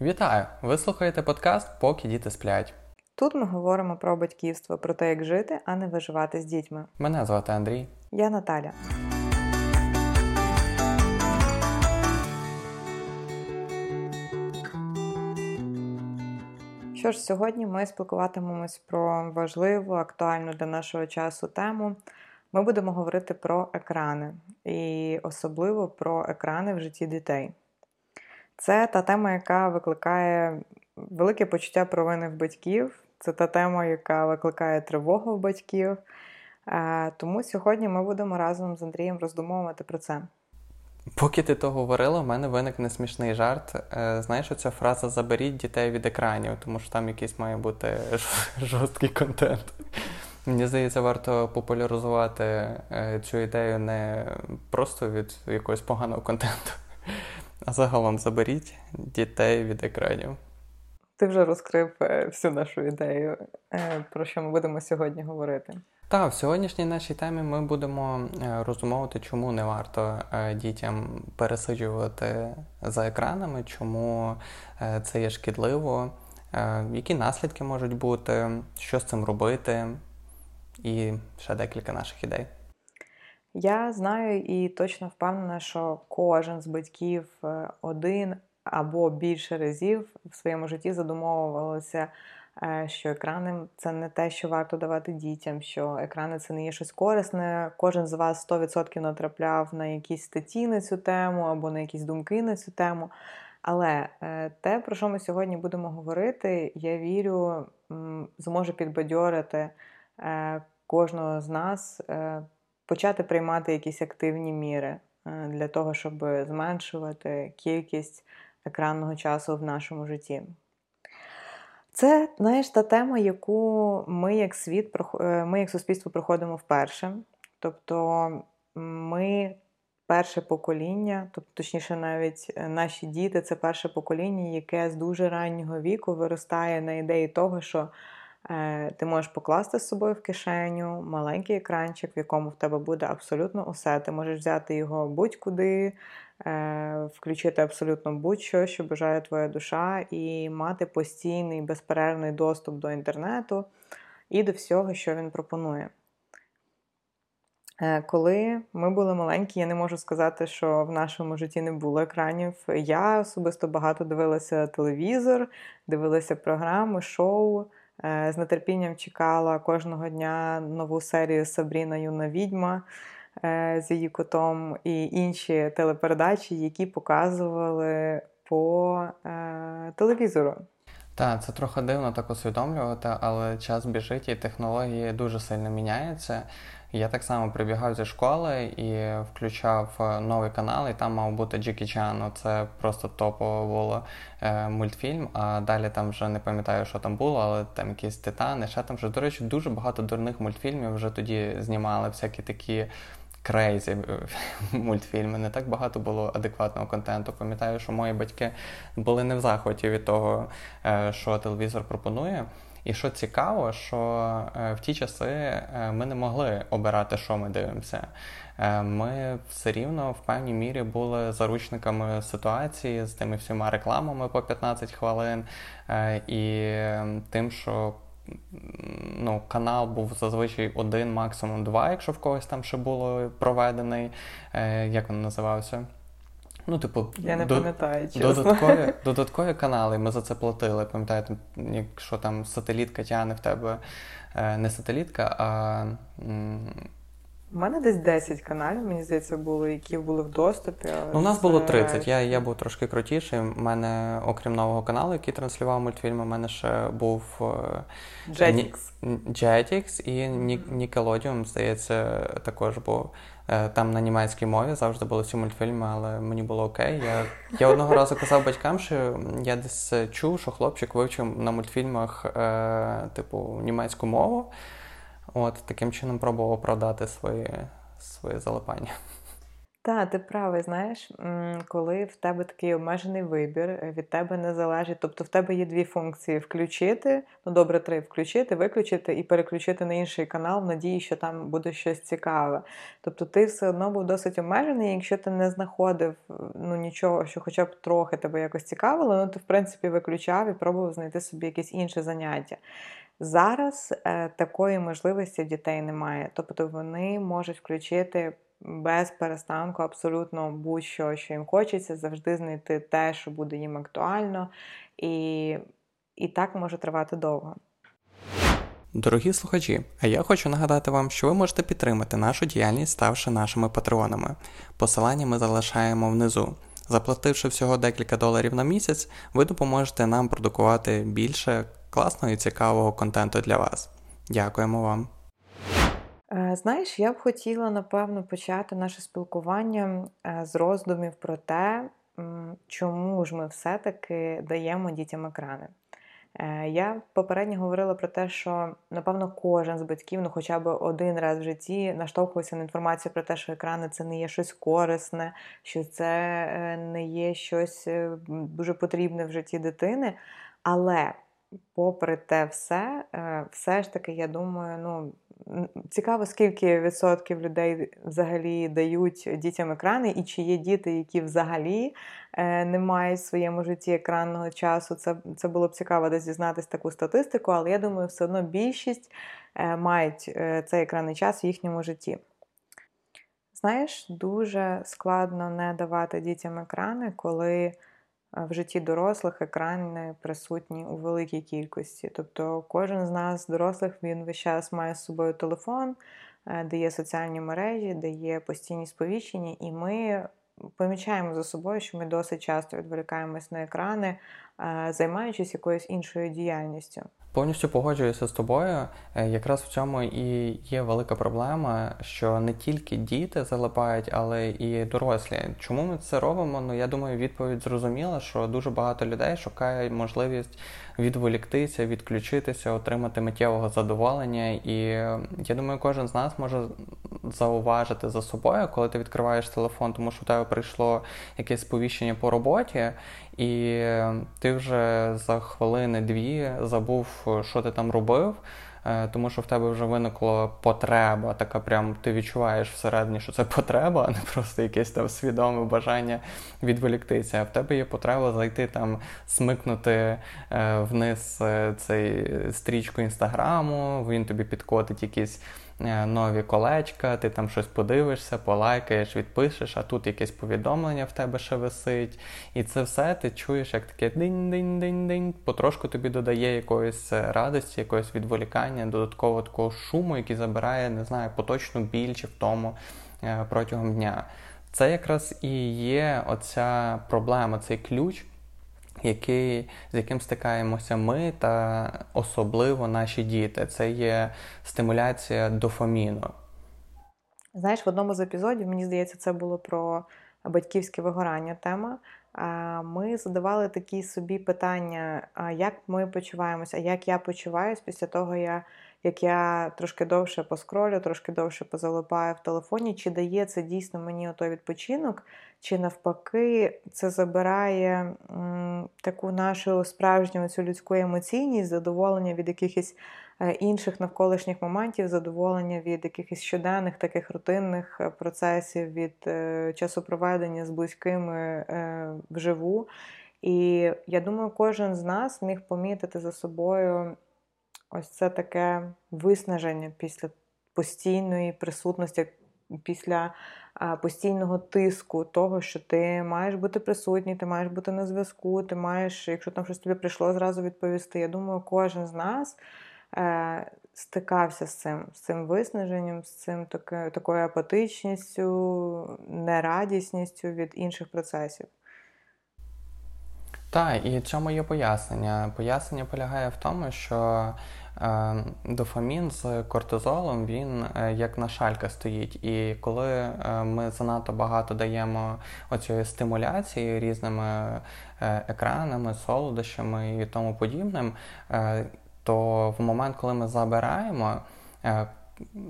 Вітаю! Ви слухаєте подкаст Поки діти сплять. Тут ми говоримо про батьківство, про те, як жити, а не виживати з дітьми. Мене звати Андрій. Я Наталя. Що ж, сьогодні ми спілкуватимемось про важливу, актуальну для нашого часу тему. Ми будемо говорити про екрани і особливо про екрани в житті дітей. Це та тема, яка викликає велике почуття провини в батьків. Це та тема, яка викликає тривогу в батьків. Е, тому сьогодні ми будемо разом з Андрієм роздумовувати про це. Поки ти то говорила, в мене виникне смішний жарт. Е, знаєш, оця фраза Заберіть дітей від екранів, тому що там якийсь має бути жорсткий контент. Мені здається, варто популяризувати е, цю ідею не просто від якогось поганого контенту, а загалом заберіть дітей від екранів. Ти вже розкрив е, всю нашу ідею, про що ми будемо сьогодні говорити. Так, в сьогоднішній нашій темі ми будемо е, розумовувати, чому не варто е, дітям пересиджувати за екранами, чому е, це є шкідливо, які наслідки можуть бути, що з цим робити, і ще декілька наших ідей. Я знаю і точно впевнена, що кожен з батьків один або більше разів в своєму житті задумовувалося Е, що екрани це не те, що варто давати дітям, що екрани це не є щось корисне. Кожен з вас 100% натрапляв на якісь статті на цю тему або на якісь думки на цю тему. Але е, те, про що ми сьогодні будемо говорити, я вірю, зможе підбадьорити е, кожного з нас почати приймати якісь активні міри для того, щоб зменшувати кількість екранного часу в нашому житті. Це, знаєш, та тема, яку ми як світ, е, ми як суспільство проходимо вперше. Тобто ми перше покоління, тобто, точніше, навіть е, наші діти це перше покоління, яке з дуже раннього віку виростає на ідеї того, що е, ти можеш покласти з собою в кишеню маленький екранчик, в якому в тебе буде абсолютно усе. Ти можеш взяти його будь-куди. Е, включити абсолютно будь-що, що бажає твоя душа, і мати постійний безперервний доступ до інтернету і до всього, що він пропонує. Е, коли ми були маленькі, я не можу сказати, що в нашому житті не було екранів. Я особисто багато дивилася телевізор, дивилася програми, шоу. Е, з нетерпінням чекала кожного дня нову серію Сабріна Юна Відьма. Е, з її котом і інші телепередачі, які показували по е, телевізору. Так, це трохи дивно так усвідомлювати, але час біжить і технології дуже сильно міняються. Я так само прибігав зі школи і включав е, новий канал, і там мав бути Джекі Чан. Це просто топово було е, мультфільм. А далі там вже не пам'ятаю, що там було, але там якісь титани. Ще там вже, до речі, дуже багато дурних мультфільмів вже тоді знімали всякі такі крейзі мультфільми. Не так багато було адекватного контенту. Пам'ятаю, що мої батьки були не в захваті від того, е, що телевізор пропонує. І що цікаво, що е, в ті часи ми не могли обирати, що ми дивимося. Ми все рівно в певній мірі були заручниками ситуації з тими всіма рекламами по 15 хвилин і тим, що ну, канал був зазвичай один, максимум два, якщо в когось там ще було проведений. Е, Як він називався? Ну, типу, я не пам'ятаю. чесно. Додаткові додаткові канали, ми за це платили. Пам'ятаєте, якщо там сателітка тягне в тебе е, не сателітка, а у мене десь 10 каналів, мені здається, було, які були в доступі. Ну, У нас було 30. Я я був трошки крутіший. У мене, окрім нового каналу, який транслював мультфільми, у мене ще був е, Jetix. Jetix і Nickelodeon, здається, також був. Е, там на німецькій мові завжди були всі мультфільми, але мені було окей. Я я одного разу казав батькам, що я десь чув, що хлопчик вивчив на мультфільмах е, типу німецьку мову. От таким чином пробував продати свої, свої залипання. Так, ти правий, знаєш, коли в тебе такий обмежений вибір, е, від тебе не залежить. Тобто в тебе є дві функції: включити, ну добре, три включити, виключити і переключити на інший канал в надії, що там буде щось цікаве. Тобто ти все одно був досить обмежений, якщо ти не знаходив ну, нічого, що хоча б трохи тебе якось цікавило, ну ти в принципі виключав і пробував знайти собі якесь інше заняття. Зараз е, такої можливості дітей немає. Тобто вони можуть включити без перестанку абсолютно будь-що, що їм хочеться, завжди знайти те, що буде їм актуально, і, і так може тривати довго. Дорогі слухачі, а я хочу нагадати вам, що ви можете підтримати нашу діяльність, ставши нашими патреонами. Посилання ми залишаємо внизу. Заплативши всього декілька доларів на місяць, ви допоможете нам продукувати більше класного і цікавого контенту для вас. Дякуємо вам! Е, знаєш, я б хотіла, напевно, почати наше спілкування е, з роздумів про те, чому ж ми все-таки даємо дітям екрани. Е, я попередньо говорила про те, що, напевно, кожен з батьків, ну хоча б один раз в житті, наштовхувався на інформацію про те, що екрани це не є щось корисне, що це не є щось дуже потрібне в житті дитини. Але, попри те все, все ж таки, я думаю, ну. Цікаво, скільки відсотків людей взагалі дають дітям екрани, і чи є діти, які взагалі е, не мають в своєму житті екранного часу. Це це було б цікаво десь дізнатися таку статистику, але я думаю, все одно більшість е, мають е, цей екранний час в їхньому житті. Знаєш, дуже складно не давати дітям екрани, коли в житті дорослих екрани присутні у великій кількості. Тобто кожен з нас, дорослих, він весь час має з собою телефон, е, де є соціальні мережі, де є постійні сповіщення, і ми помічаємо за собою, що ми досить часто відволікаємось на екрани, е, займаючись якоюсь іншою діяльністю. Повністю погоджуюся з тобою. Е, якраз в цьому і є велика проблема, що не тільки діти залипають, але і дорослі. Чому ми це робимо? Ну я думаю, відповідь зрозуміла, що дуже багато людей шукають можливість відволіктися, відключитися, отримати миттєвого задоволення. І я думаю, кожен з нас може зауважити за собою, коли ти відкриваєш телефон, тому що у тебе прийшло якесь сповіщення по роботі, і ти вже за хвилини-дві забув, що ти там робив. Е, тому що в тебе вже виникла потреба, така прям ти відчуваєш всередині, що це потреба, а не просто якесь там свідоме бажання відволіктися. А в тебе є потреба зайти там, смикнути е, вниз е, цей стрічку інстаграму, він тобі підкотить якісь. Е, нові колечка, ти там щось подивишся, полайкаєш, відпишеш, а тут якесь повідомлення в тебе ще висить. І це все ти чуєш, як таке динь-динь-динь-динь, потрошку тобі додає якоїсь е, радості, якогось відволікання, додаткового такого шуму, який забирає, не знаю, поточну біль чи втому е, протягом дня. Це якраз і є оця проблема, цей ключ який, з яким стикаємося ми та особливо наші діти. Це є стимуляція дофаміну. Знаєш, в одному з епізодів, мені здається, це було про батьківське вигорання тема. Ми задавали такі собі питання, як ми почуваємося, як я почуваюся після того, як я трошки довше поскролю, трошки довше позалипаю в телефоні, чи дає це дійсно мені отой відпочинок, чи навпаки це забирає м, таку нашу справжню цю людську емоційність, задоволення від якихось е, інших навколишніх моментів, задоволення від якихось щоденних таких рутинних е, процесів, від е, часу проведення з близькими е, вживу. І я думаю, кожен з нас міг помітити за собою ось це таке виснаження після постійної присутності, після постійного тиску, того, що ти маєш бути присутній, ти маєш бути на зв'язку, ти маєш, якщо там щось тобі прийшло, зразу відповісти. Я думаю, кожен з нас е, стикався з цим, з цим виснаженням, з цим таки, такою апатичністю, нерадісністю від інших процесів. Так, і цьому є пояснення. Пояснення полягає в тому, що дофамін з кортизолом він е, як на шалька стоїть. І коли е, ми занадто багато даємо оцієї стимуляції різними екранами, солодощами і тому подібним, то в момент, коли ми забираємо,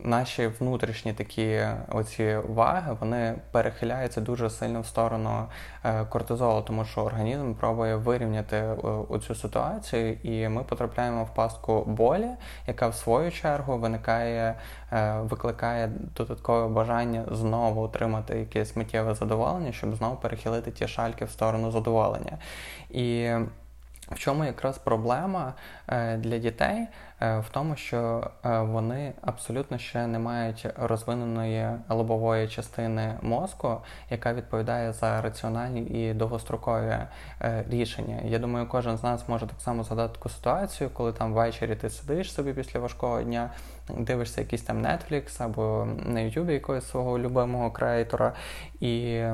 наші внутрішні такі оці ваги вони перехиляються дуже сильно в сторону е, кортизолу, тому що організм пробує вирівняти е, оцю ситуацію, і ми потрапляємо в пастку болі, яка в свою чергу виникає, е, викликає додаткове бажання знову отримати якесь миттєве задоволення, щоб знову перехилити ті шальки в сторону задоволення. І в чому якраз проблема для дітей в тому, що е, вони абсолютно ще не мають розвиненої лобової частини мозку, яка відповідає за раціональні і довгострокові рішення. Я думаю, кожен з нас може так само згадати таку ситуацію, коли там ввечері ти сидиш собі після важкого дня, дивишся якийсь там Netflix або на YouTube якогось свого любимого креатора і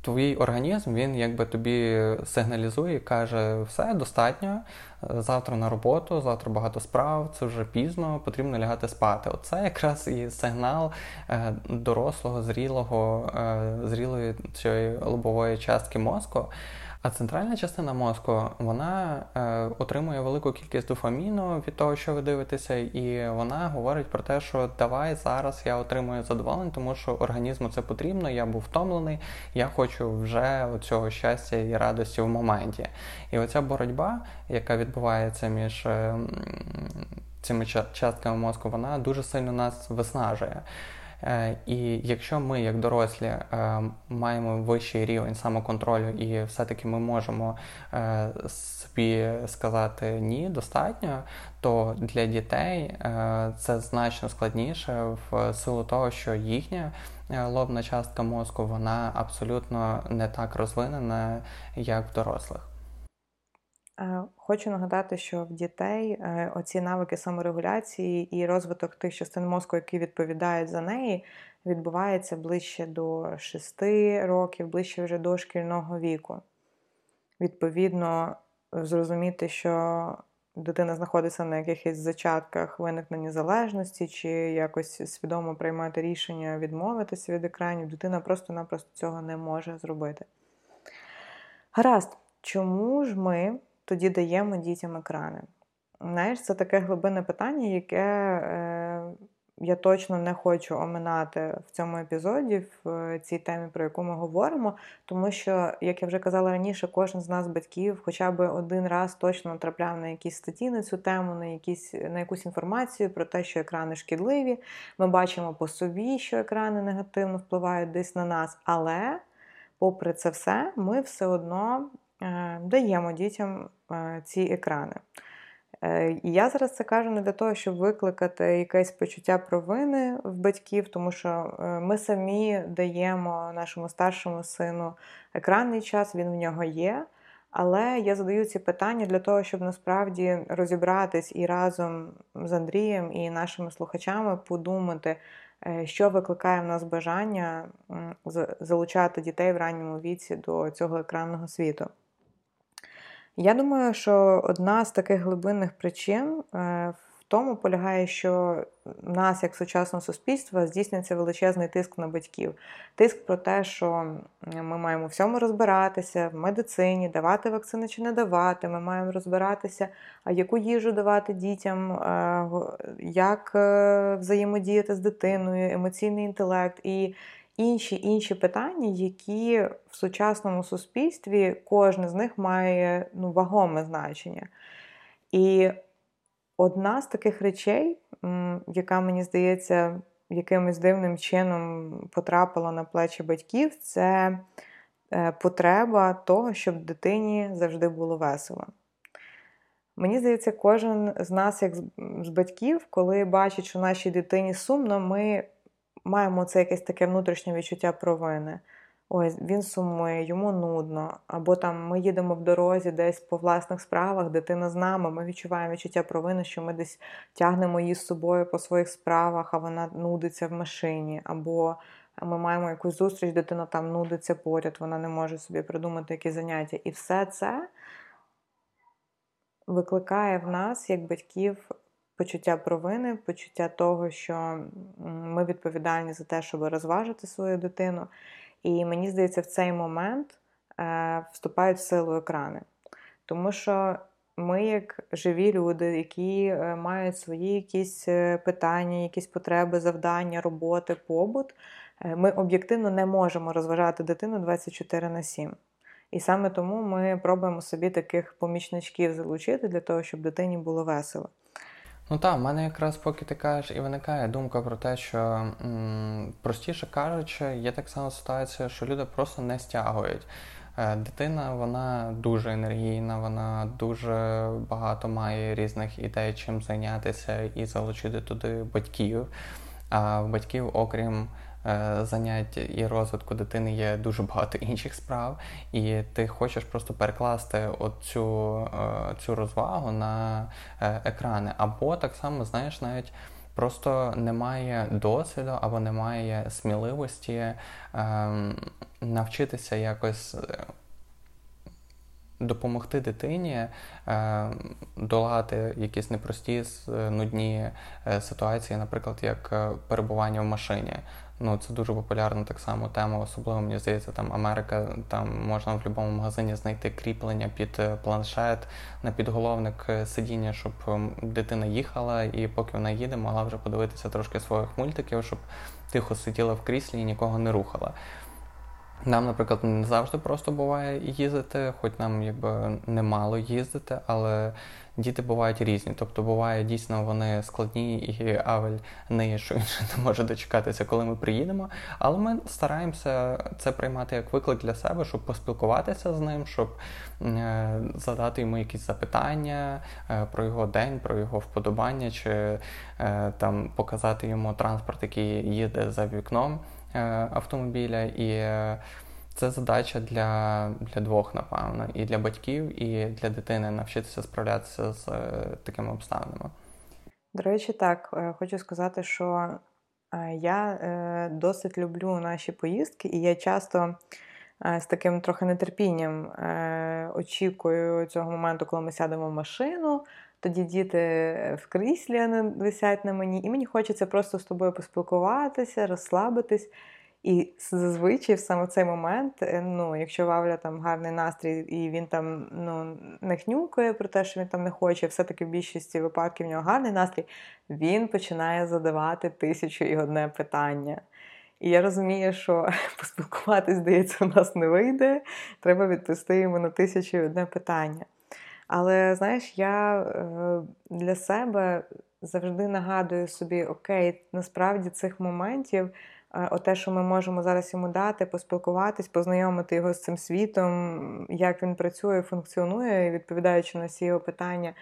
твій організм він якби тобі сигналізує і каже, все достатньо. Завтра на роботу, завтра багато справ, це вже пізно, потрібно лягати спати. Оце якраз і сигнал е, дорослого, зрілого, е, зрілої цієї лобової частки мозку. А центральна частина мозку вона е, отримує велику кількість дофаміну від того, що ви дивитеся, і вона говорить про те, що давай зараз я отримую задоволення, тому що організму це потрібно, я був втомлений, я хочу вже цього щастя і радості в моменті. І оця боротьба, яка відбувається між е, цими частками мозку, вона дуже сильно нас виснажує. Е, і якщо ми, як дорослі, е, маємо вищий рівень самоконтролю, і все-таки ми можемо е, собі сказати ні, достатньо, то для дітей це значно складніше в силу того, що їхня лобна частка мозку вона абсолютно не так розвинена, як в дорослих. Е, хочу нагадати, що в дітей е, оці навики саморегуляції і розвиток тих частин мозку, які відповідають за неї, відбувається ближче до 6 років, ближче вже до шкільного віку. Відповідно, зрозуміти, що дитина знаходиться на якихось зачатках виникнення залежності, чи якось свідомо приймати рішення відмовитися від екранів, дитина просто-напросто цього не може зробити. Гаразд, чому ж ми тоді даємо дітям екрани? Знаєш, це таке глибинне питання, яке е, я точно не хочу оминати в цьому епізоді, в е, цій темі, про яку ми говоримо, тому що, як я вже казала раніше, кожен з нас, батьків, хоча б один раз точно натрапляв на якісь статті на цю тему, на якісь, на якусь інформацію про те, що екрани шкідливі. Ми бачимо по собі, що екрани негативно впливають десь на нас, але. Попри це все, ми все одно даємо дітям е, ці екрани. Е, я зараз це кажу не для того, щоб викликати якесь почуття провини в батьків, тому що ми самі даємо нашому старшому сину екранний час, він в нього є. Але я задаю ці питання для того, щоб насправді розібратись і разом з Андрієм і нашими слухачами подумати, що викликає в нас бажання залучати дітей в ранньому віці до цього екранного світу. Я думаю, що одна з таких глибинних причин е, в тому полягає, що в нас, як сучасного суспільства, здійснюється величезний тиск на батьків. Тиск про те, що ми маємо всьому розбиратися в медицині, давати вакцини чи не давати. Ми маємо розбиратися, а яку їжу давати дітям, е, як е, взаємодіяти з дитиною, емоційний інтелект. І інші інші питання, які в сучасному суспільстві кожне з них має ну, вагоме значення. І одна з таких речей, яка, мені здається, якимось дивним чином потрапила на плечі батьків, це е, потреба того, щоб дитині завжди було весело. Мені здається, кожен з нас, як з батьків, коли бачить, що нашій дитині сумно, ми маємо це якесь таке внутрішнє відчуття провини. Ой, він сумує, йому нудно. Або там ми їдемо в дорозі десь по власних справах, дитина з нами, ми відчуваємо відчуття провини, що ми десь тягнемо її з собою по своїх справах, а вона нудиться в машині. Або ми маємо якусь зустріч, дитина там нудиться поряд, вона не може собі придумати які заняття. І все це викликає в нас, як батьків, почуття провини, почуття того, що ми відповідальні за те, щоб розважити свою дитину. І мені здається, в цей момент е, вступають в силу екрани. Тому що ми, як живі люди, які е, мають свої якісь е, питання, якісь потреби, завдання, роботи, побут, ми об'єктивно не можемо розважати дитину 24 на 7. І саме тому ми пробуємо собі таких помічничків залучити для того, щоб дитині було весело. Ну так, в мене якраз поки ти кажеш, і виникає думка про те, що м, простіше кажучи, є так само ситуація, що люди просто не стягують. Е, дитина вона дуже енергійна, вона дуже багато має різних ідей, чим зайнятися і залучити туди батьків. А батьків, окрім занять і розвитку дитини, є дуже багато інших справ, і ти хочеш просто перекласти оцю, е, цю розвагу на екрани. Або так само, знаєш, навіть. Просто немає досвіду або немає сміливості ем, навчитися якось допомогти дитині е, долати якісь непрості нудні е, ситуації, наприклад, як е, перебування в машині. Ну, це дуже популярна так само тема, особливо мені здається, там Америка, там можна в будь-якому магазині знайти кріплення під планшет на підголовник сидіння, щоб дитина їхала, і поки вона їде, могла вже подивитися трошки своїх мультиків, щоб тихо сиділа в кріслі і нікого не рухала. Нам, наприклад, не завжди просто буває їздити, хоч нам якби немало їздити, але діти бувають різні. Тобто буває дійсно вони складні і Авель не що він не може дочекатися, коли ми приїдемо. Але ми стараємося це приймати як виклик для себе, щоб поспілкуватися з ним, щоб е, задати йому якісь запитання е, про його день, про його вподобання, чи е, там показати йому транспорт, який їде за вікном. Е, автомобіля, і е, це задача для для двох, напевно, і для батьків, і для дитини навчитися справлятися з е, такими обставинами. До речі, так хочу сказати, що я досить люблю наші поїздки, і я часто. З таким трохи нетерпінням очікую цього моменту, коли ми сядемо в машину, тоді діти в кріслі висять на мені, і мені хочеться просто з тобою поспілкуватися, розслабитись. І зазвичай саме цей момент, е, ну, якщо Вавля там гарний настрій, і він там ну, не хнюкає про те, що він там не хоче, все-таки в більшості випадків в нього гарний настрій, він починає задавати тисячу і одне питання. І я розумію, що поспілкуватись, здається, у нас не вийде. Треба відповісти йому на тисячу і одне питання. Але знаєш, я е, для себе завжди нагадую собі, окей, насправді цих моментів, е, оте, що ми можемо зараз йому дати, поспілкуватись, познайомити його з цим світом, як він працює, функціонує, відповідаючи на всі його питання.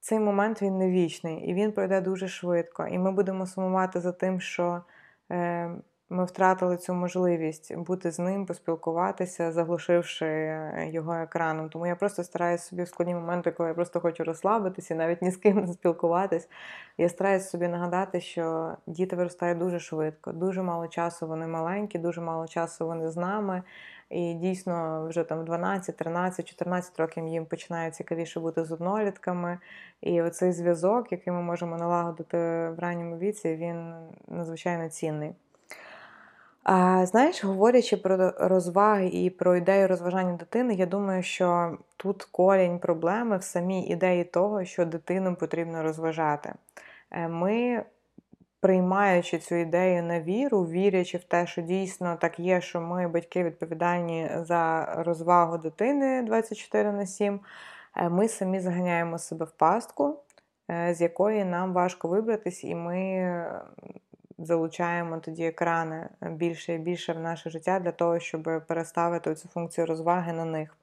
Цей момент він не вічний, і він пройде дуже швидко. І ми будемо сумувати за тим, що е, ми втратили цю можливість бути з ним, поспілкуватися, заглушивши його екраном. Тому я просто стараюся собі в складні моменти, коли я просто хочу розслабитися, навіть ні з ким не спілкуватись. Я стараюся собі нагадати, що діти виростають дуже швидко, дуже мало часу вони маленькі, дуже мало часу вони з нами. І дійсно, вже там 12, 13, 14 років їм починає цікавіше бути з однолітками. І оцей зв'язок, який ми можемо налагодити в ранньому віці, він надзвичайно цінний. А, Знаєш, говорячи про розваги і про ідею розважання дитини, я думаю, що тут корінь проблеми в самій ідеї того, що дитину потрібно розважати. Е, ми, приймаючи цю ідею на віру, вірячи в те, що дійсно так є, що ми, батьки, відповідальні за розвагу дитини 24 на 7, е, ми самі заганяємо себе в пастку, е, з якої нам важко вибратись, і ми залучаємо тоді екрани більше і більше в наше життя для того, щоб переставити цю функцію розваги на них.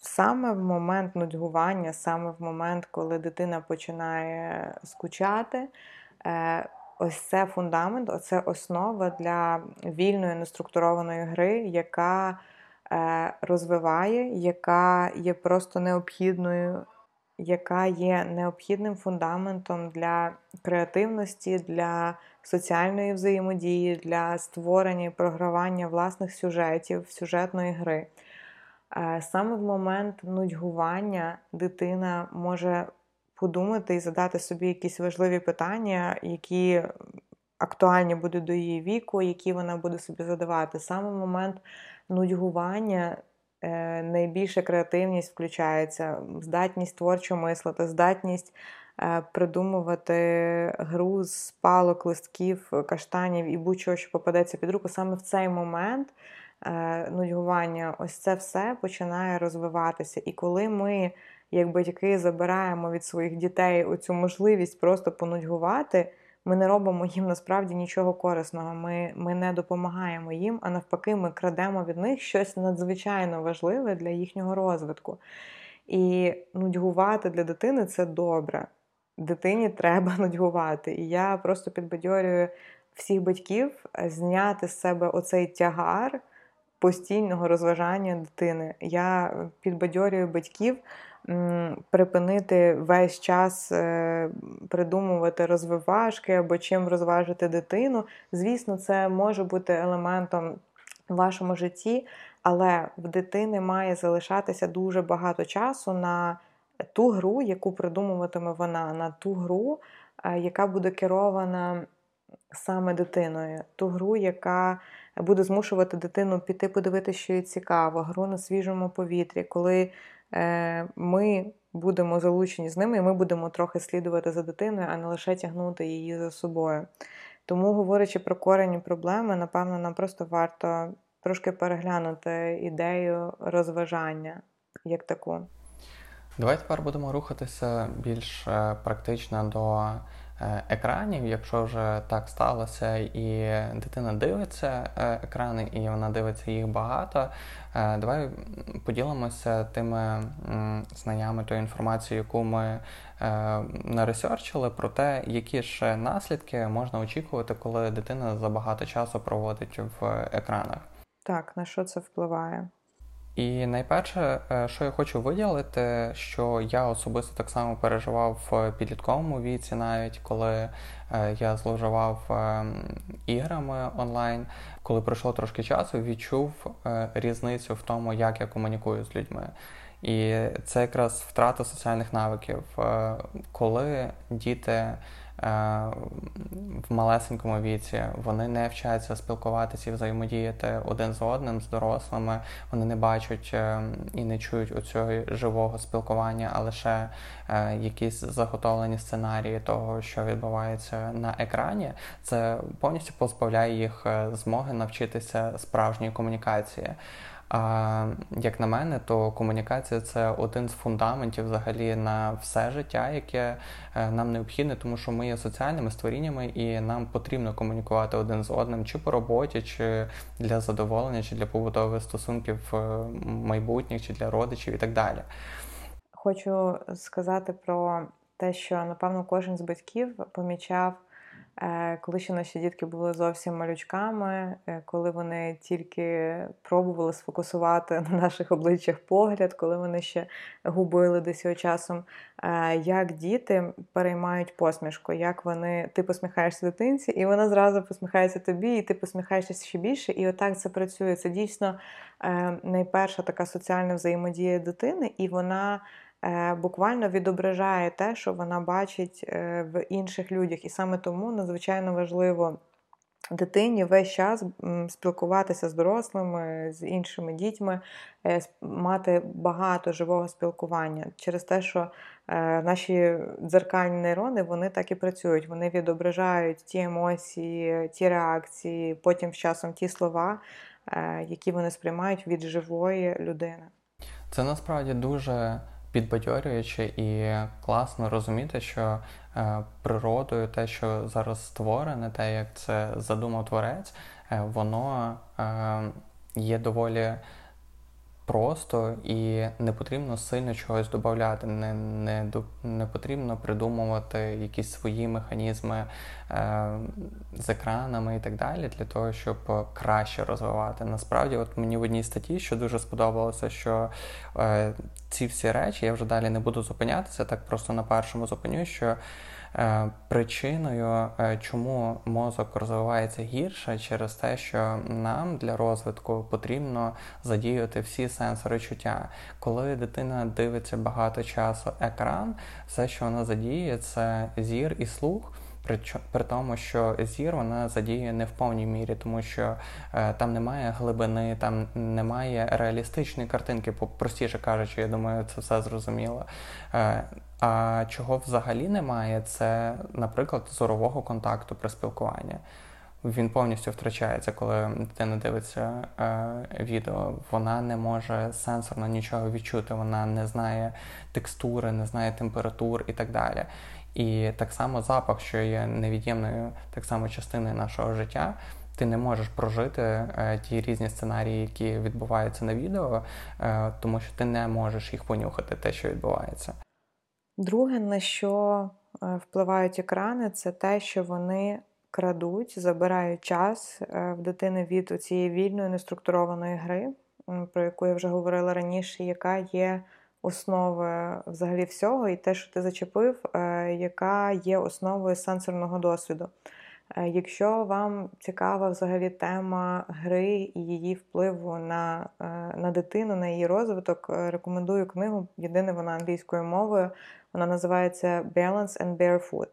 Саме в момент нудьгування, саме в момент, коли дитина починає скучати, е, ось це фундамент, це основа для вільної неструктурованої гри, яка е, розвиває, яка є просто необхідною яка є необхідним фундаментом для креативності, для соціальної взаємодії, для створення і програвання власних сюжетів, сюжетної гри. Е, саме в момент нудьгування дитина може подумати і задати собі якісь важливі питання, які актуальні будуть до її віку, які вона буде собі задавати. Саме в момент нудьгування найбільша креативність включається, здатність творчо мислити, здатність придумувати гру з палок, листків, каштанів і будь-чого, що попадеться під руку, саме в цей момент нудьгування, ось це все починає розвиватися. І коли ми як батьки забираємо від своїх дітей оцю можливість просто понудьгувати, ми не робимо їм насправді нічого корисного. Ми, Ми не допомагаємо їм, а навпаки, ми крадемо від них щось надзвичайно важливе для їхнього розвитку. І нудьгувати для дитини це добре. Дитині треба нудьгувати. І я просто підбадьорюю всіх батьків зняти з себе оцей тягар постійного розважання дитини. Я підбадьорюю батьків припинити весь час е, придумувати розвивашки або чим розважити дитину. Звісно, це може бути елементом в вашому житті, але в дитини має залишатися дуже багато часу на ту гру, яку придумуватиме вона, на ту гру, е, яка буде керована саме дитиною, ту гру, яка буде змушувати дитину піти подивитися, що їй цікаво, гру на свіжому повітрі, коли ми будемо залучені з ними, і ми будемо трохи слідувати за дитиною, а не лише тягнути її за собою. Тому, говорячи про корені проблеми, напевно, нам просто варто трошки переглянути ідею розважання як таку. Давайте тепер будемо рухатися більш е, практично до Е, екранів, якщо вже так сталося, і дитина дивиться е, екрани, і вона дивиться їх багато. Е, давай поділимося тими знаннями, тою інформацією, яку ми наресерчили, про те, які ж наслідки можна очікувати, коли дитина забагато часу проводить в екранах. Так, на що це впливає? І найперше, е, що я хочу виділити, що я особисто так само переживав в підлітковому віці, навіть коли е, я зловживав е, іграми онлайн, коли пройшло трошки часу, відчув різницю в тому, як я комунікую з людьми. І це якраз втрата соціальних навиків, коли діти. Е, в малесенькому віці, вони не вчаться спілкуватися і взаємодіяти один з одним, з дорослими. Вони не бачать е, і не чують у цього живого спілкування, а лише е, якісь заготовлені сценарії того, що відбувається на екрані. Це повністю позбавляє їх змоги навчитися справжньої комунікації. А як на мене, то комунікація це один з фундаментів взагалі на все життя, яке е, нам необхідне, тому що ми є соціальними створіннями, і нам потрібно комунікувати один з одним, чи по роботі, чи для задоволення, чи для побутових стосунків е, майбутніх, чи для родичів і так далі. Хочу сказати про те, що напевно кожен з батьків помічав. Е, коли ще наші дітки були зовсім малючками, е, коли вони тільки пробували сфокусувати на наших обличчях погляд, коли вони ще губили десь часом, е, як діти переймають посмішку, як вони ти посміхаєшся дитинці, і вона зразу посміхається тобі, і ти посміхаєшся ще більше. І отак це працює. Це дійсно найперша така соціальна взаємодія дитини, і вона. Е, буквально відображає те, що вона бачить е, в інших людях. І саме тому надзвичайно важливо дитині весь час спілкуватися з дорослими, з іншими дітьми, е, мати багато живого спілкування через те, що наші дзеркальні нейрони вони так і працюють. Вони відображають ті емоції, ті реакції, потім з часом ті слова, які вони сприймають від живої людини. Це насправді дуже підбадьорююче і класно розуміти, що е, природою те, що зараз створене, те, як це задумав творець, е, воно е, є доволі просто і не потрібно сильно чогось додати, не не, не потрібно придумувати якісь свої механізми е, з екранами і так далі, для того, щоб краще розвивати. Насправді, от мені в одній статті, що дуже сподобалося, що е, ці всі речі я вже далі не буду зупинятися, так просто на першому зупиню, що. Е, причиною, е, чому мозок розвивається гірше, через те, що нам для розвитку потрібно задіяти всі сенсори чуття. Коли дитина дивиться багато часу екран, все, що вона задіє, це зір і слух. При, при тому, що зір вона задіє не в повній мірі, тому що е, там немає глибини, там немає реалістичної картинки, простіше кажучи, я думаю, це все зрозуміло. Е, а чого взагалі немає, це, наприклад, зорового контакту при спілкуванні. Він повністю втрачається, коли дитина дивиться е, відео. Вона не може сенсорно нічого відчути, вона не знає текстури, не знає температур і так далі. І так само запах, що є невід'ємною так само частиною нашого життя. Ти не можеш прожити е, ті різні сценарії, які відбуваються на відео, е, тому що ти не можеш їх понюхати, те, що відбувається. Друге, на що е, впливають екрани, це те, що вони крадуть, забирають час е, в дитини від цієї вільної неструктурованої гри, про яку я вже говорила раніше, яка є основою взагалі всього, і те, що ти зачепив, е, яка є основою сенсорного досвіду. Е, якщо вам цікава взагалі тема гри і її впливу на на дитину, на її розвиток, рекомендую книгу. Єдине вона англійською мовою. Вона називається Balance and Barefoot.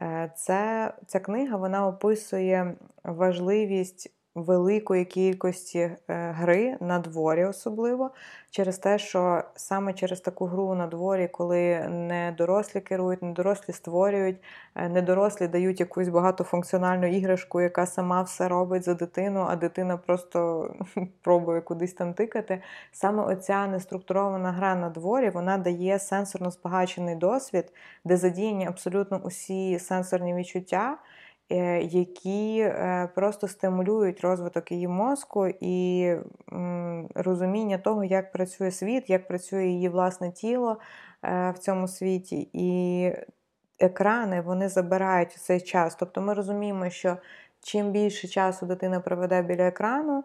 Е, це, Ця книга вона описує важливість великої кількості е, гри на дворі, особливо через те, що саме через таку гру на дворі, коли не дорослі керують, не дорослі створюють, е, не дорослі дають якусь багатофункціональну іграшку, яка сама все робить за дитину, а дитина просто пробує кудись там тикати. Саме оця неструктурована гра на дворі вона дає сенсорно збагачений досвід, де задіяні абсолютно усі сенсорні відчуття. Е, які е, просто стимулюють розвиток її мозку і розуміння того, як працює світ, як працює її власне тіло е, в цьому світі. І екрани вони забирають цей час. Тобто ми розуміємо, що чим більше часу дитина проведе біля екрану,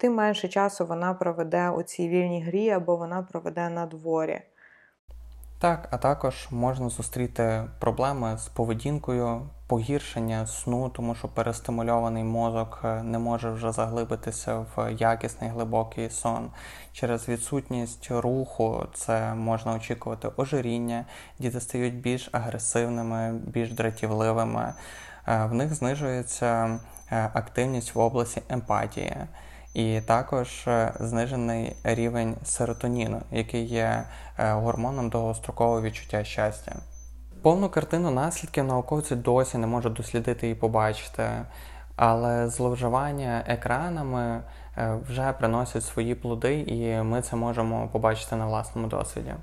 тим менше часу вона проведе у цій вільній грі або вона проведе на дворі. Так, а також можна зустріти проблеми з поведінкою, погіршення сну, тому що перестимульований мозок е, не може вже заглибитися в якісний глибокий сон. Через відсутність руху це можна очікувати ожиріння, діти стають більш агресивними, більш дратівливими, е, в них знижується е, активність в області емпатії і також е, знижений рівень серотоніну, який є е, гормоном довгострокового відчуття щастя. Повну картину наслідків науковці досі не можуть дослідити і побачити, але зловживання екранами е, вже приносять свої плоди, і ми це можемо побачити на власному досвіді.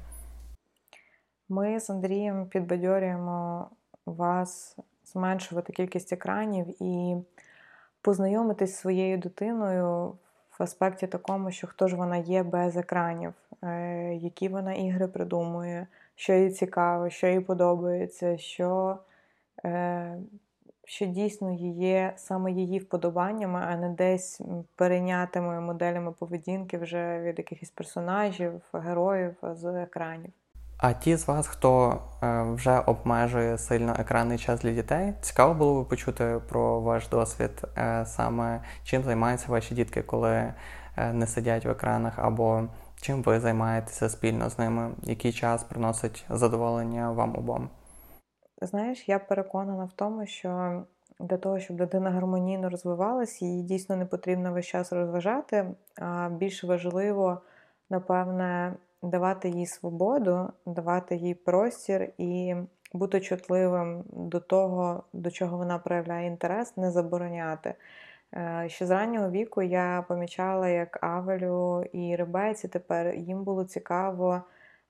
Ми з Андрієм підбадьорюємо вас зменшувати кількість екранів і познайомитись зі своєю дитиною в аспекті такому, що хто ж вона є без екранів, е, які вона ігри придумує, що їй цікаво, що їй подобається, що е, що дійсно є саме її вподобаннями, а не десь перейнятими моделями поведінки вже від якихось персонажів, героїв з екранів. А ті з вас, хто е, вже обмежує сильно екранний час для дітей, цікаво було би почути про ваш досвід, е, саме чим займаються ваші дітки, коли е, не сидять в екранах, або чим ви займаєтеся спільно з ними, який час приносить задоволення вам обом? Знаєш, я переконана в тому, що для того, щоб дитина гармонійно розвивалась, її дійсно не потрібно весь час розважати, а більш важливо, напевне давати їй свободу, давати їй простір і бути чутливим до того, до чого вона проявляє інтерес, не забороняти. Е, ще з раннього віку я помічала, як Авелю і Рибеці тепер їм було цікаво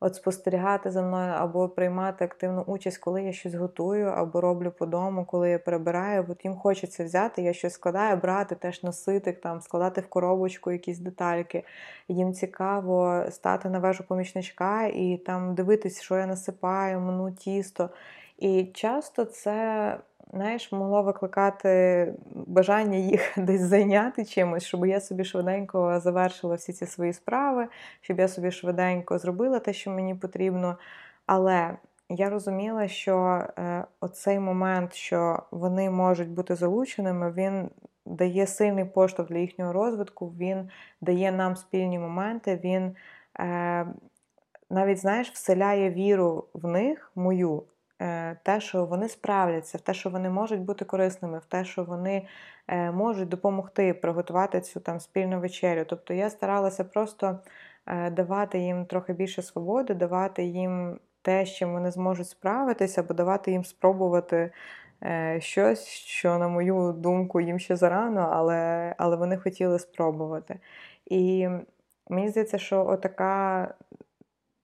от спостерігати за мною або приймати активну участь, коли я щось готую, або роблю по дому, коли я перебираю. От їм хочеться взяти, я щось складаю, брати, теж носити, там, складати в коробочку якісь детальки. Їм цікаво стати на вежу помічничка і там дивитись, що я насипаю, мну тісто. І часто це знаєш, могло викликати бажання їх десь зайняти чимось, щоб я собі швиденько завершила всі ці свої справи, щоб я собі швиденько зробила те, що мені потрібно. Але я розуміла, що е, оцей момент, що вони можуть бути залученими, він дає сильний поштовх для їхнього розвитку, він дає нам спільні моменти, він е, навіть, знаєш, вселяє віру в них, мою, те, що вони справляться, в те, що вони можуть бути корисними, в те, що вони е, можуть допомогти приготувати цю там спільну вечерю. Тобто я старалася просто давати їм трохи більше свободи, давати їм те, з чим вони зможуть справитися, або давати їм спробувати щось, що, на мою думку, їм ще зарано, але, але вони хотіли спробувати. І мені здається, що отака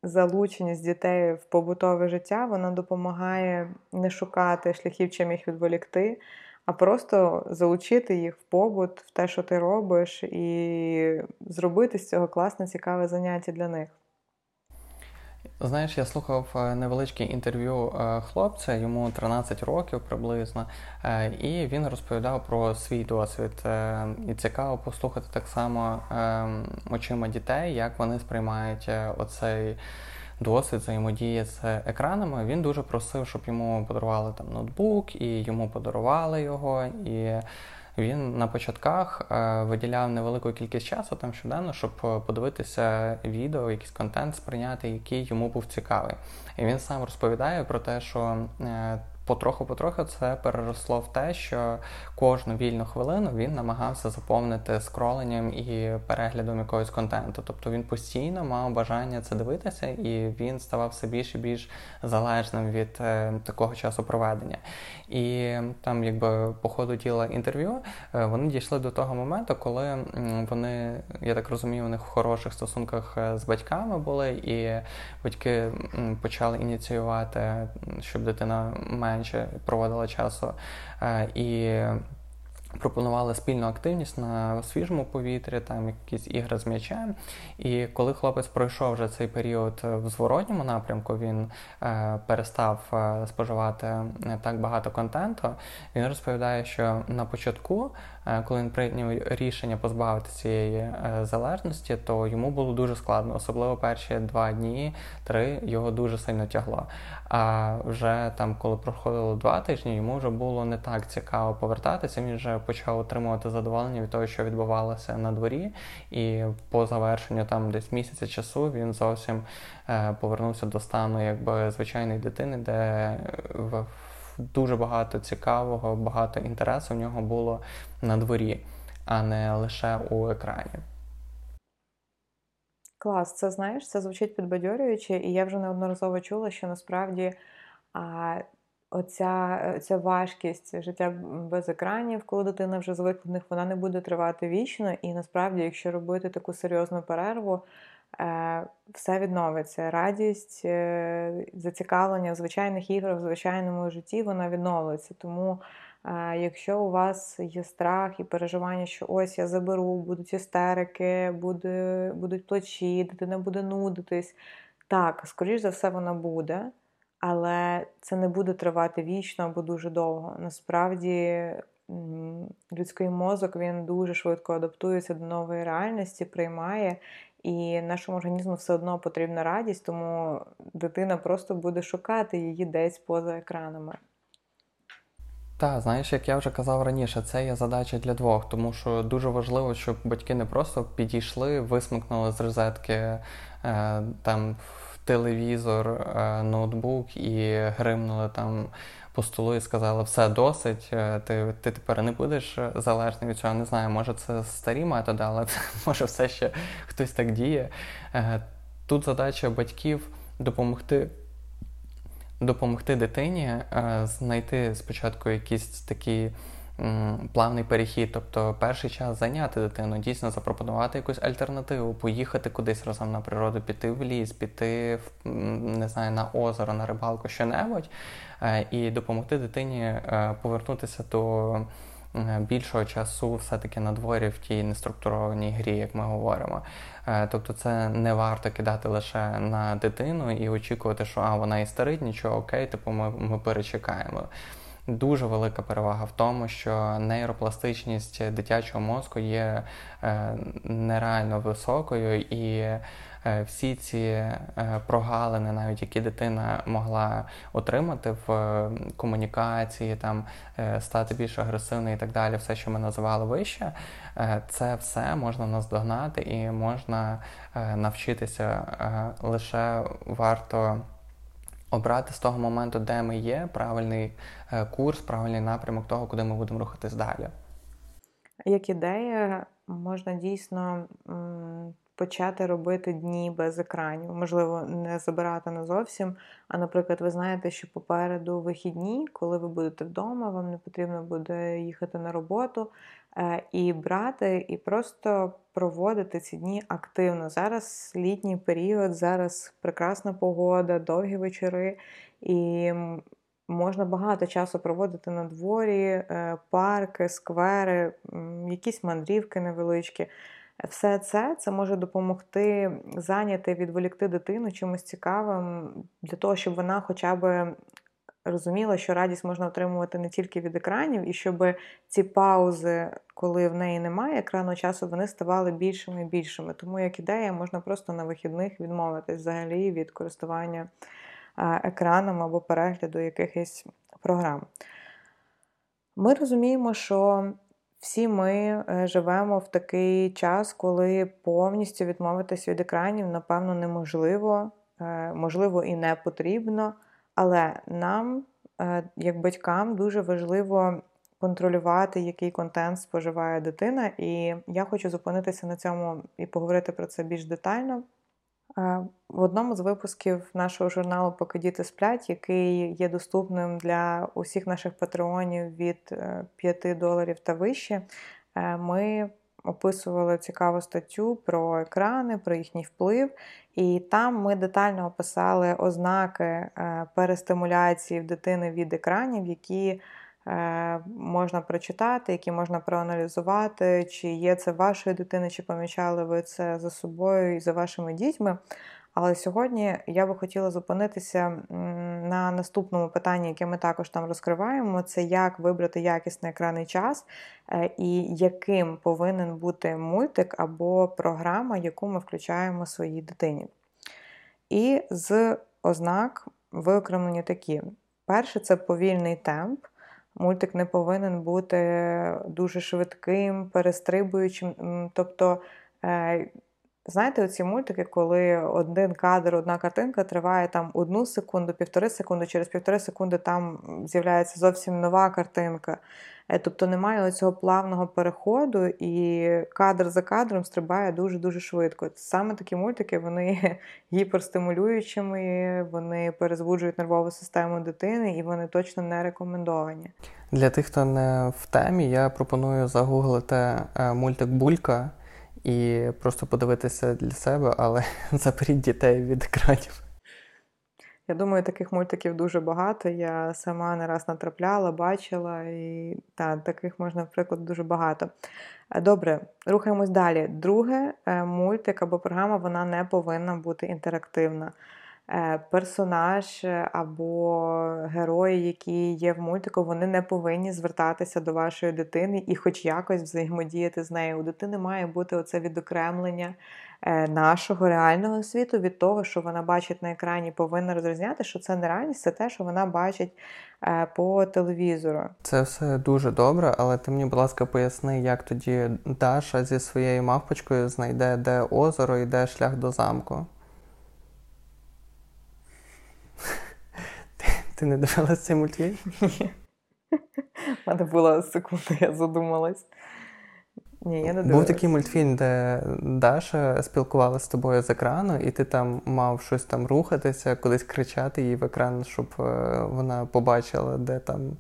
залученість дітей в побутове життя вона допомагає не шукати шляхів, чим їх відволікти, а просто залучити їх в побут, в те, що ти робиш, і зробити з цього класне, цікаве заняття для них. Знаєш, я слухав е, невеличке інтерв'ю е, хлопця, йому 13 років приблизно, е, і він розповідав про свій досвід. І цікаво послухати так само очима дітей, як вони сприймають оцей досвід взаємодії з екранами. Він дуже просив, щоб йому подарували там ноутбук, і йому подарували його. і він на початках е, виділяв невелику кількість часу там щоденно, щоб е, подивитися відео, якийсь контент сприйняти, який йому був цікавий. І він сам розповідає про те, що е, потроху-потроху це переросло в те, що кожну вільну хвилину він намагався заповнити скроленням і переглядом якогось контенту. Тобто він постійно мав бажання це дивитися, і він ставав все більш і більш залежним від е, такого часу проведення. І там, якби по ходу діла інтерв'ю, е, вони дійшли до того моменту, коли вони, я так розумію, у них в хороших стосунках е, з батьками були, і батьки почали ініціювати, щоб дитина менше менше проводила часу. Е, і пропонували спільну активність на свіжому повітрі, там якісь ігри з м'ячем. І коли хлопець пройшов вже цей період в зворотньому напрямку, він е, перестав е, споживати так багато контенту. Він розповідає, що на початку коли він прийняв рішення позбавитися цієї е, залежності, то йому було дуже складно, особливо перші два дні, три його дуже сильно тягло. А вже там, коли проходило два тижні, йому вже було не так цікаво повертатися. Він вже почав отримувати задоволення від того, що відбувалося на дворі, і по завершенню там десь місяця часу він зовсім е, повернувся до стану якби звичайної дитини, де в дуже багато цікавого, багато інтересу в нього було на дворі, а не лише у екрані. Клас, це знаєш, це звучить підбадьорююче, і я вже неодноразово чула, що насправді а, оця, оця важкість життя без екранів, коли дитина вже звикла до них, вона не буде тривати вічно. І насправді, якщо робити таку серйозну перерву, все відновиться. Радість, е, зацікавлення в звичайних іграх, в звичайному житті, вона відновиться. Тому, е, якщо у вас є страх і переживання, що ось я заберу, будуть істерики, буде, будуть плачі, дитина буде нудитись. Так, скоріш за все, вона буде, але це не буде тривати вічно або дуже довго. Насправді. Людський мозок він дуже швидко адаптується до нової реальності, приймає, і нашому організму все одно потрібна радість, тому дитина просто буде шукати її десь поза екранами. Так, знаєш, як я вже казав раніше, це є задача для двох, тому що дуже важливо, щоб батьки не просто підійшли, висмикнули з розетки е, там телевізор, е, ноутбук і гримнули там по столу і сказали, все досить, е, ти ти тепер не будеш е, залежний від цього. Не знаю, може це старі методи, але може все ще хтось так діє. Е, тут задача батьків допомогти. Допомогти дитині знайти спочатку якісь такі плавний перехід, тобто перший час зайняти дитину, дійсно запропонувати якусь альтернативу, поїхати кудись разом на природу, піти в ліс, піти в не знаю, на озеро, на рибалку, що-небудь, е, і допомогти дитині е, повернутися до. Більшого часу все-таки на дворі в тій неструктурованій грі, як ми говоримо. Е, тобто це не варто кидати лише на дитину і очікувати, що а вона істерить, нічого окей, типу ми, ми перечекаємо. Дуже велика перевага в тому, що нейропластичність дитячого мозку є е, нереально високою, і е, всі ці е, прогалини, навіть які дитина могла отримати в комунікації, там стати більш агресивною і так далі, все, що ми називали вище, це все можна наздогнати і можна навчитися лише варто обрати з того моменту, де ми є, правильний е, курс, правильний напрямок того, куди ми будемо рухатись далі. Як ідея, можна дійсно почати робити дні без екранів. Можливо, не забирати не зовсім. А, наприклад, ви знаєте, що попереду вихідні, коли ви будете вдома, вам не потрібно буде їхати на роботу і брати, і просто проводити ці дні активно. Зараз літній період, зараз прекрасна погода, довгі вечори. І можна багато часу проводити на дворі, е, парки, сквери, якісь мандрівки невеличкі. Все це це може допомогти зайняти, відволікти дитину чимось цікавим для того, щоб вона хоча б розуміла, що радість можна отримувати не тільки від екранів, і щоб ці паузи, коли в неї немає екранного часу, вони ставали більшими і більшими. Тому як ідея, можна просто на вихідних відмовитись взагалі від користування екраном або перегляду якихось програм. Ми розуміємо, що всі ми е, живемо в такий час, коли повністю відмовитися від екранів, напевно, неможливо, е, можливо, і не потрібно. Але нам, е, як батькам, дуже важливо контролювати, який контент споживає дитина. І я хочу зупинитися на цьому і поговорити про це більш детально. В одному з випусків нашого журналу Поки діти сплять, який є доступним для усіх наших патреонів від 5 е, доларів та вище, е, ми описували цікаву статтю про екрани, про їхній вплив. І там ми детально описали ознаки е, перестимуляції в дитини від екранів, які Е, можна прочитати, які можна проаналізувати, чи є це вашої дитини, чи помічали ви це за собою і за вашими дітьми. Але сьогодні я би хотіла зупинитися на наступному питанні, яке ми також там розкриваємо: це як вибрати якісний екранний час е, і яким повинен бути мультик або програма, яку ми включаємо своїй дитині. І з ознак виокремлені такі: перше це повільний темп. Мультик не повинен бути дуже швидким, перестрибуючим. Тобто, е, знаєте, оці мультики, коли один кадр, одна картинка триває там одну секунду, півтори секунди, через півтори секунди там з'являється зовсім нова картинка. Е, тобто немає цього плавного переходу, і кадр за кадром стрибає дуже-дуже швидко. Саме такі мультики вони гіперстимулюючими, вони перезвуджують нервову систему дитини і вони точно не рекомендовані. Для тих, хто не в темі, я пропоную загуглити е, мультик Булька і просто подивитися для себе, але заберіть дітей від екранів. Я думаю, таких мультиків дуже багато. Я сама не раз натрапляла, бачила, і та, таких можна, наприклад, дуже багато. Е, добре, рухаємось далі. Друге, е, мультик або програма вона не повинна бути інтерактивна. Е, персонаж або герої, які є в мультику, вони не повинні звертатися до вашої дитини і хоч якось взаємодіяти з нею. У дитини має бути оце відокремлення Е, нашого реального світу від того, що вона бачить на екрані, повинна розрізняти, що це не реальність, це те, що вона бачить е, по телевізору. Це все дуже добре, але ти мені, будь ласка, поясни, як тоді Даша зі своєю мавпочкою знайде, де озеро і де шлях до замку. Ти, ти не дивилась цей мультфільм? Ні. У мене була секунда, я задумалась. Ні, я не Був такий мультфільм, де Даша спілкувалася з тобою з екрану, і ти там мав щось там рухатися, кудись кричати їй в екран, щоб е, вона побачила, де там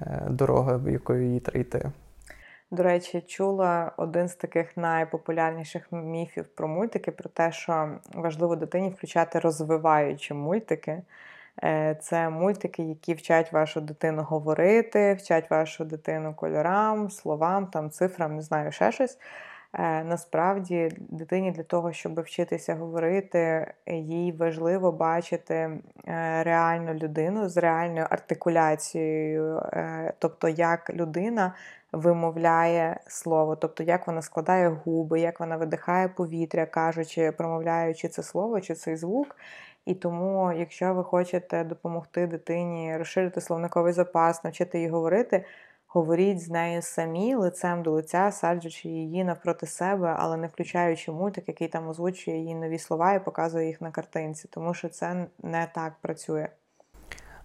е, дорога, якою їй треба йти. До речі, чула один з таких найпопулярніших міфів про мультики, про те, що важливо дитині включати розвиваючі мультики. Е, це мультики, які вчать вашу дитину говорити, вчать вашу дитину кольорам, словам, там, цифрам, не знаю, ще щось. Е, насправді, дитині для того, щоб вчитися говорити, їй важливо бачити е, реальну людину з реальною артикуляцією, тобто як людина вимовляє слово, тобто як вона складає губи, як вона видихає повітря, кажучи, промовляючи це слово чи цей звук. І тому, якщо ви хочете допомогти дитині розширити словниковий запас, навчити її говорити, говоріть з нею самі лицем до лиця, саджучи її навпроти себе, але не включаючи мультик, який там озвучує її нові слова і показує їх на картинці, тому що це не так працює.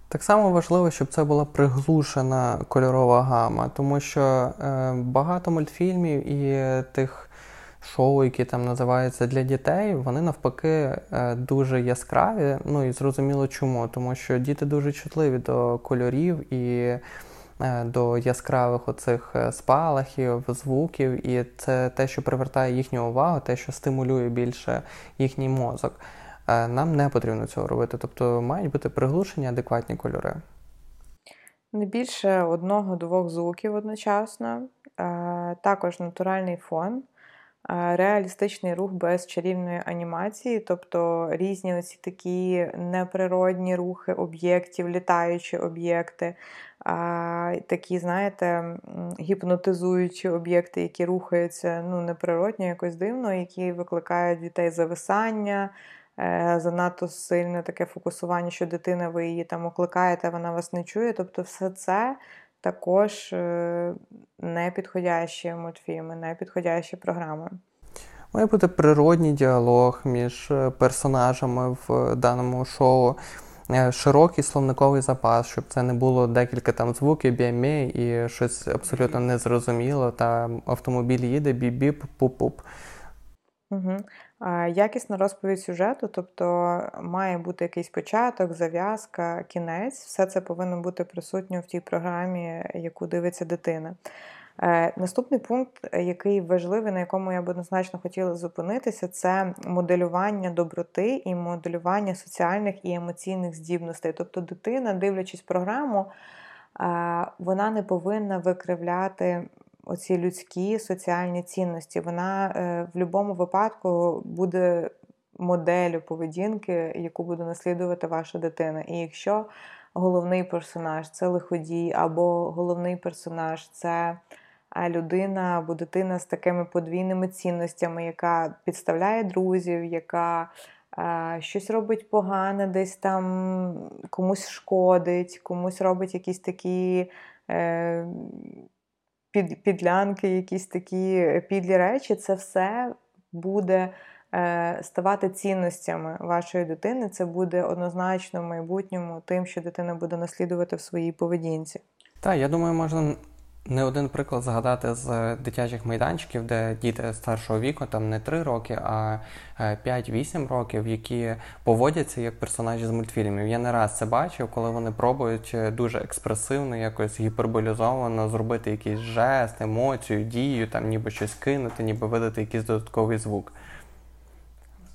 Так само важливо, щоб це була приглушена кольорова гама, тому що е, багато мультфільмів і тих шоу, які там називаються для дітей, вони навпаки е, дуже яскраві. Ну і зрозуміло чому, тому що діти дуже чутливі до кольорів і е, до яскравих оцих спалахів, звуків, і це те, що привертає їхню увагу, те, що стимулює більше їхній мозок. Нам не потрібно цього робити, тобто мають бути приглушені адекватні кольори. Не більше одного-двох звуків одночасно, також натуральний фон. Реалістичний рух без чарівної анімації, тобто різні оці такі неприродні рухи об'єктів, літаючі об'єкти, такі, знаєте, гіпнотизуючі об'єкти, які рухаються ну, неприродньо, якось дивно, які викликають дітей зависання. Е, занадто сильне таке фокусування, що дитина, ви її там окликаєте, вона вас не чує. Тобто, все це також е, непідходящі мультфільми, непідходящі програми. Має бути природній діалог між е, персонажами в даному шоу, широкий словниковий запас, щоб це не було декілька там звуків, бімі і щось абсолютно незрозуміло. Та автомобіль їде, біп-біп, пуп-пуп. Угу. Якісна розповідь сюжету, тобто має бути якийсь початок, зав'язка, кінець. Все це повинно бути присутньо в тій програмі, яку дивиться дитина. Е, наступний пункт, який важливий, на якому я б однозначно хотіла зупинитися, це моделювання доброти і моделювання соціальних і емоційних здібностей. Тобто, дитина, дивлячись програму, вона не повинна викривляти оці людські соціальні цінності. Вона е, в будь-якому випадку буде моделлю поведінки, яку буде наслідувати ваша дитина. І якщо головний персонаж це лиходій, або головний персонаж це людина або дитина з такими подвійними цінностями, яка підставляє друзів, яка щось робить погане, десь там комусь шкодить, комусь робить якісь такі. Е, під, підлянки, якісь такі підлі речі, це все буде е, ставати цінностями вашої дитини. Це буде однозначно в майбутньому тим, що дитина буде наслідувати в своїй поведінці. Так, я думаю, можна не один приклад згадати з дитячих майданчиків, де діти старшого віку, там не 3 роки, а 5-8 е, років, які поводяться як персонажі з мультфільмів. Я не раз це бачив, коли вони пробують е, дуже експресивно, якось гіперболізовано зробити якийсь жест, емоцію, дію, там ніби щось кинути, ніби видати якийсь додатковий звук.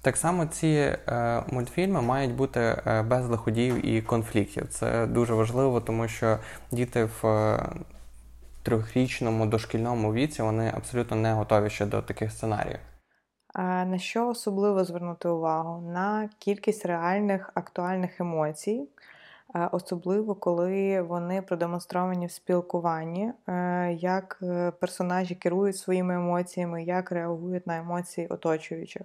Так само ці е, мультфільми мають бути е, без лиходіїв і конфліктів. Це дуже важливо, тому що діти в трьохрічному дошкільному віці вони абсолютно не готові ще до таких сценаріїв. А На що особливо звернути увагу? На кількість реальних актуальних емоцій, особливо коли вони продемонстровані в спілкуванні, е, як е, персонажі керують своїми емоціями, як реагують на емоції оточуючих.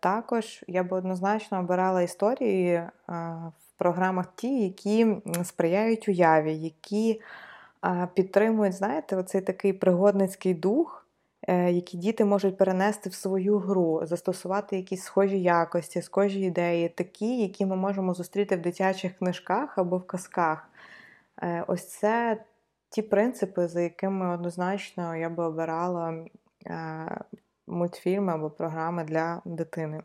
Також я би однозначно обирала історії в програмах ті, які сприяють уяві, які підтримують, знаєте, оцей такий пригодницький дух, е, який діти можуть перенести в свою гру, застосувати якісь схожі якості, схожі ідеї, такі, які ми можемо зустріти в дитячих книжках або в казках. Е, ось це ті принципи, за якими однозначно я би обирала е, мультфільми або програми для дитини.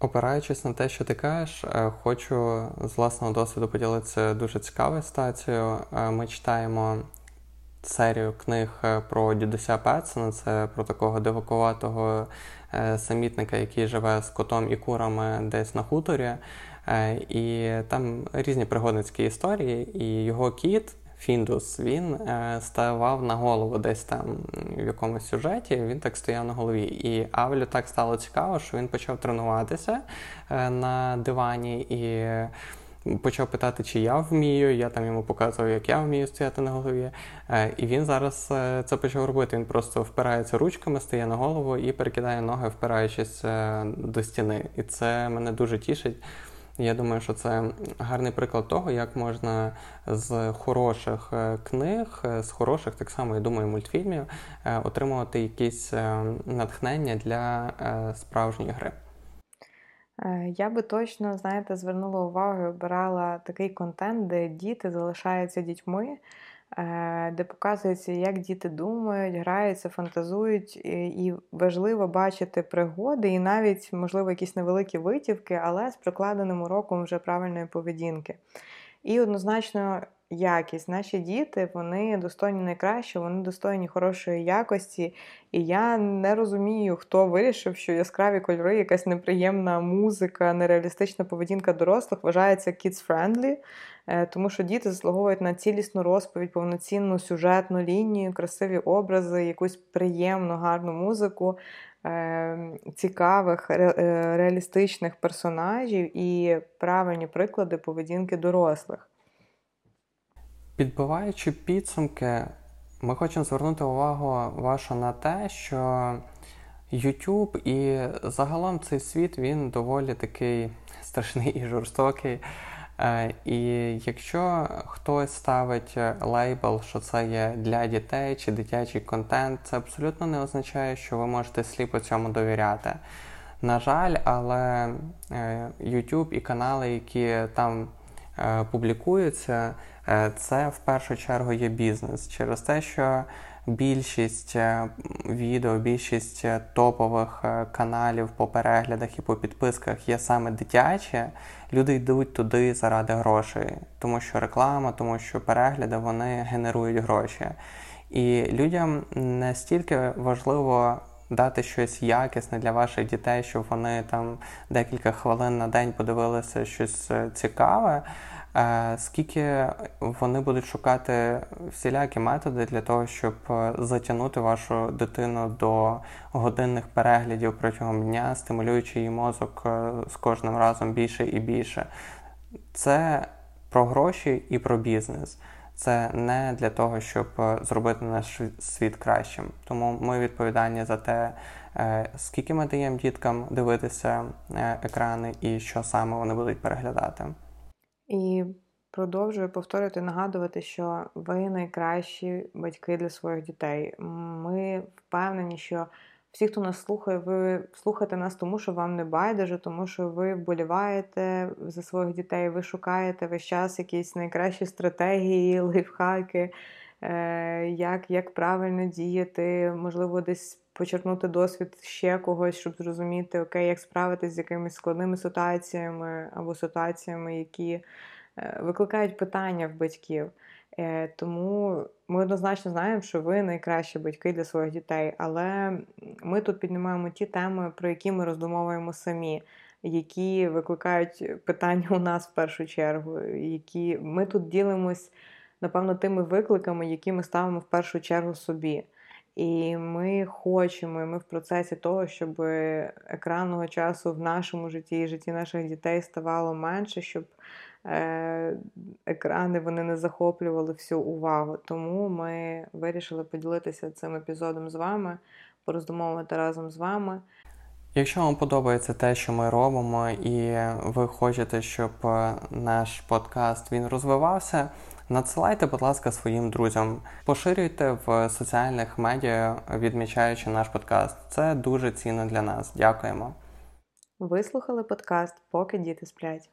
Опираючись на те, що ти кажеш, е, хочу з власного досвіду поділитися дуже цікавою стацією. Е, ми читаємо серію книг е, про дідуся Петсона, це про такого дивакуватого самітника, який живе з котом і курами десь на хуторі. І там різні пригодницькі історії, і його кіт. Фіндус, він е, ставав на голову десь там в якомусь сюжеті, він так стояв на голові. І Авлю так стало цікаво, що він почав тренуватися е, на дивані і почав питати, чи я вмію. Я там йому показував, як я вмію стояти на голові. Е, і він зараз це почав робити. Він просто впирається ручками, стає на голову і перекидає ноги, впираючись до стіни. І це мене дуже тішить. Я думаю, що це гарний приклад того, як можна з хороших е, книг, е, з хороших, так само я думаю, мультфільмів отримувати якісь натхнення для справжньої гри. Я би точно, знаєте, звернула увагу і обирала такий контент, де діти залишаються дітьми. Е, де показується, як діти думають, граються, фантазують, і важливо бачити пригоди, і навіть, можливо, якісь невеликі витівки, але з прикладеним уроком вже правильної поведінки. І однозначно якість. Наші діти вони достойні найкраще, вони достойні хорошої якості. І я не розумію, хто вирішив, що яскраві кольори, якась неприємна музика, нереалістична поведінка дорослих вважається kids-friendly. Е, тому що діти заслуговують на цілісну розповідь, повноцінну сюжетну лінію, красиві образи, якусь приємну, гарну музику. Е, цікавих е, реалістичних персонажів і правильні приклади поведінки дорослих. Підбиваючи підсумки, ми хочемо звернути увагу вашу на те, що YouTube і загалом цей світ він доволі такий страшний і жорстокий. Е, і якщо хтось ставить лейбл, що це є для дітей чи дитячий контент, це абсолютно не означає, що ви можете сліпо цьому довіряти. На жаль, але е, YouTube і канали, які там публікуються, це в першу чергу є бізнес через те, що більшість відео, більшість топових каналів по переглядах і по підписках є саме дитячі люди йдуть туди заради грошей, тому що реклама, тому що перегляди вони генерують гроші. І людям не стільки важливо дати щось якісне для ваших дітей, щоб вони там декілька хвилин на день подивилися щось е, цікаве. Е, скільки вони будуть шукати всілякі методи для того, щоб е, затягнути вашу дитину до годинних переглядів протягом дня, стимулюючи її мозок з кожним разом більше і більше. Це про гроші і про бізнес. Це не для того, щоб зробити наш світ кращим. Тому ми відповідальні за те, скільки ми даємо діткам дивитися екрани і що саме вони будуть переглядати. І продовжую повторювати, нагадувати, що ви найкращі батьки для своїх дітей. Ми впевнені, що всі, хто нас слухає, ви слухаєте нас, тому що вам не байдуже, тому що ви вболіваєте за своїх дітей, ви шукаєте весь час якісь найкращі стратегії, лайфхаки, е, як як правильно діяти, можливо, десь почерпнути досвід ще когось, щоб зрозуміти, окей, як справитись з якимись складними ситуаціями або ситуаціями, які е, викликають питання в батьків. Е, тому ми однозначно знаємо, що ви найкращі батьки для своїх дітей, але ми тут піднімаємо ті теми, про які ми роздумовуємо самі, які викликають питання у нас в першу чергу. які Ми тут ділимось, напевно, тими викликами, які ми ставимо в першу чергу собі. І ми хочемо, і ми в процесі того, щоб екранного часу в нашому житті і житті наших дітей ставало менше, щоб екрани вони не захоплювали всю увагу. Тому ми вирішили поділитися цим епізодом з вами, пороздумовувати разом з вами. Якщо вам подобається те, що ми робимо, і ви хочете, щоб е, наш подкаст він розвивався. Надсилайте, будь ласка, своїм друзям, поширюйте в соціальних медіа, відмічаючи наш подкаст. Це дуже цінно для нас. Дякуємо. Вислухали подкаст, поки діти сплять.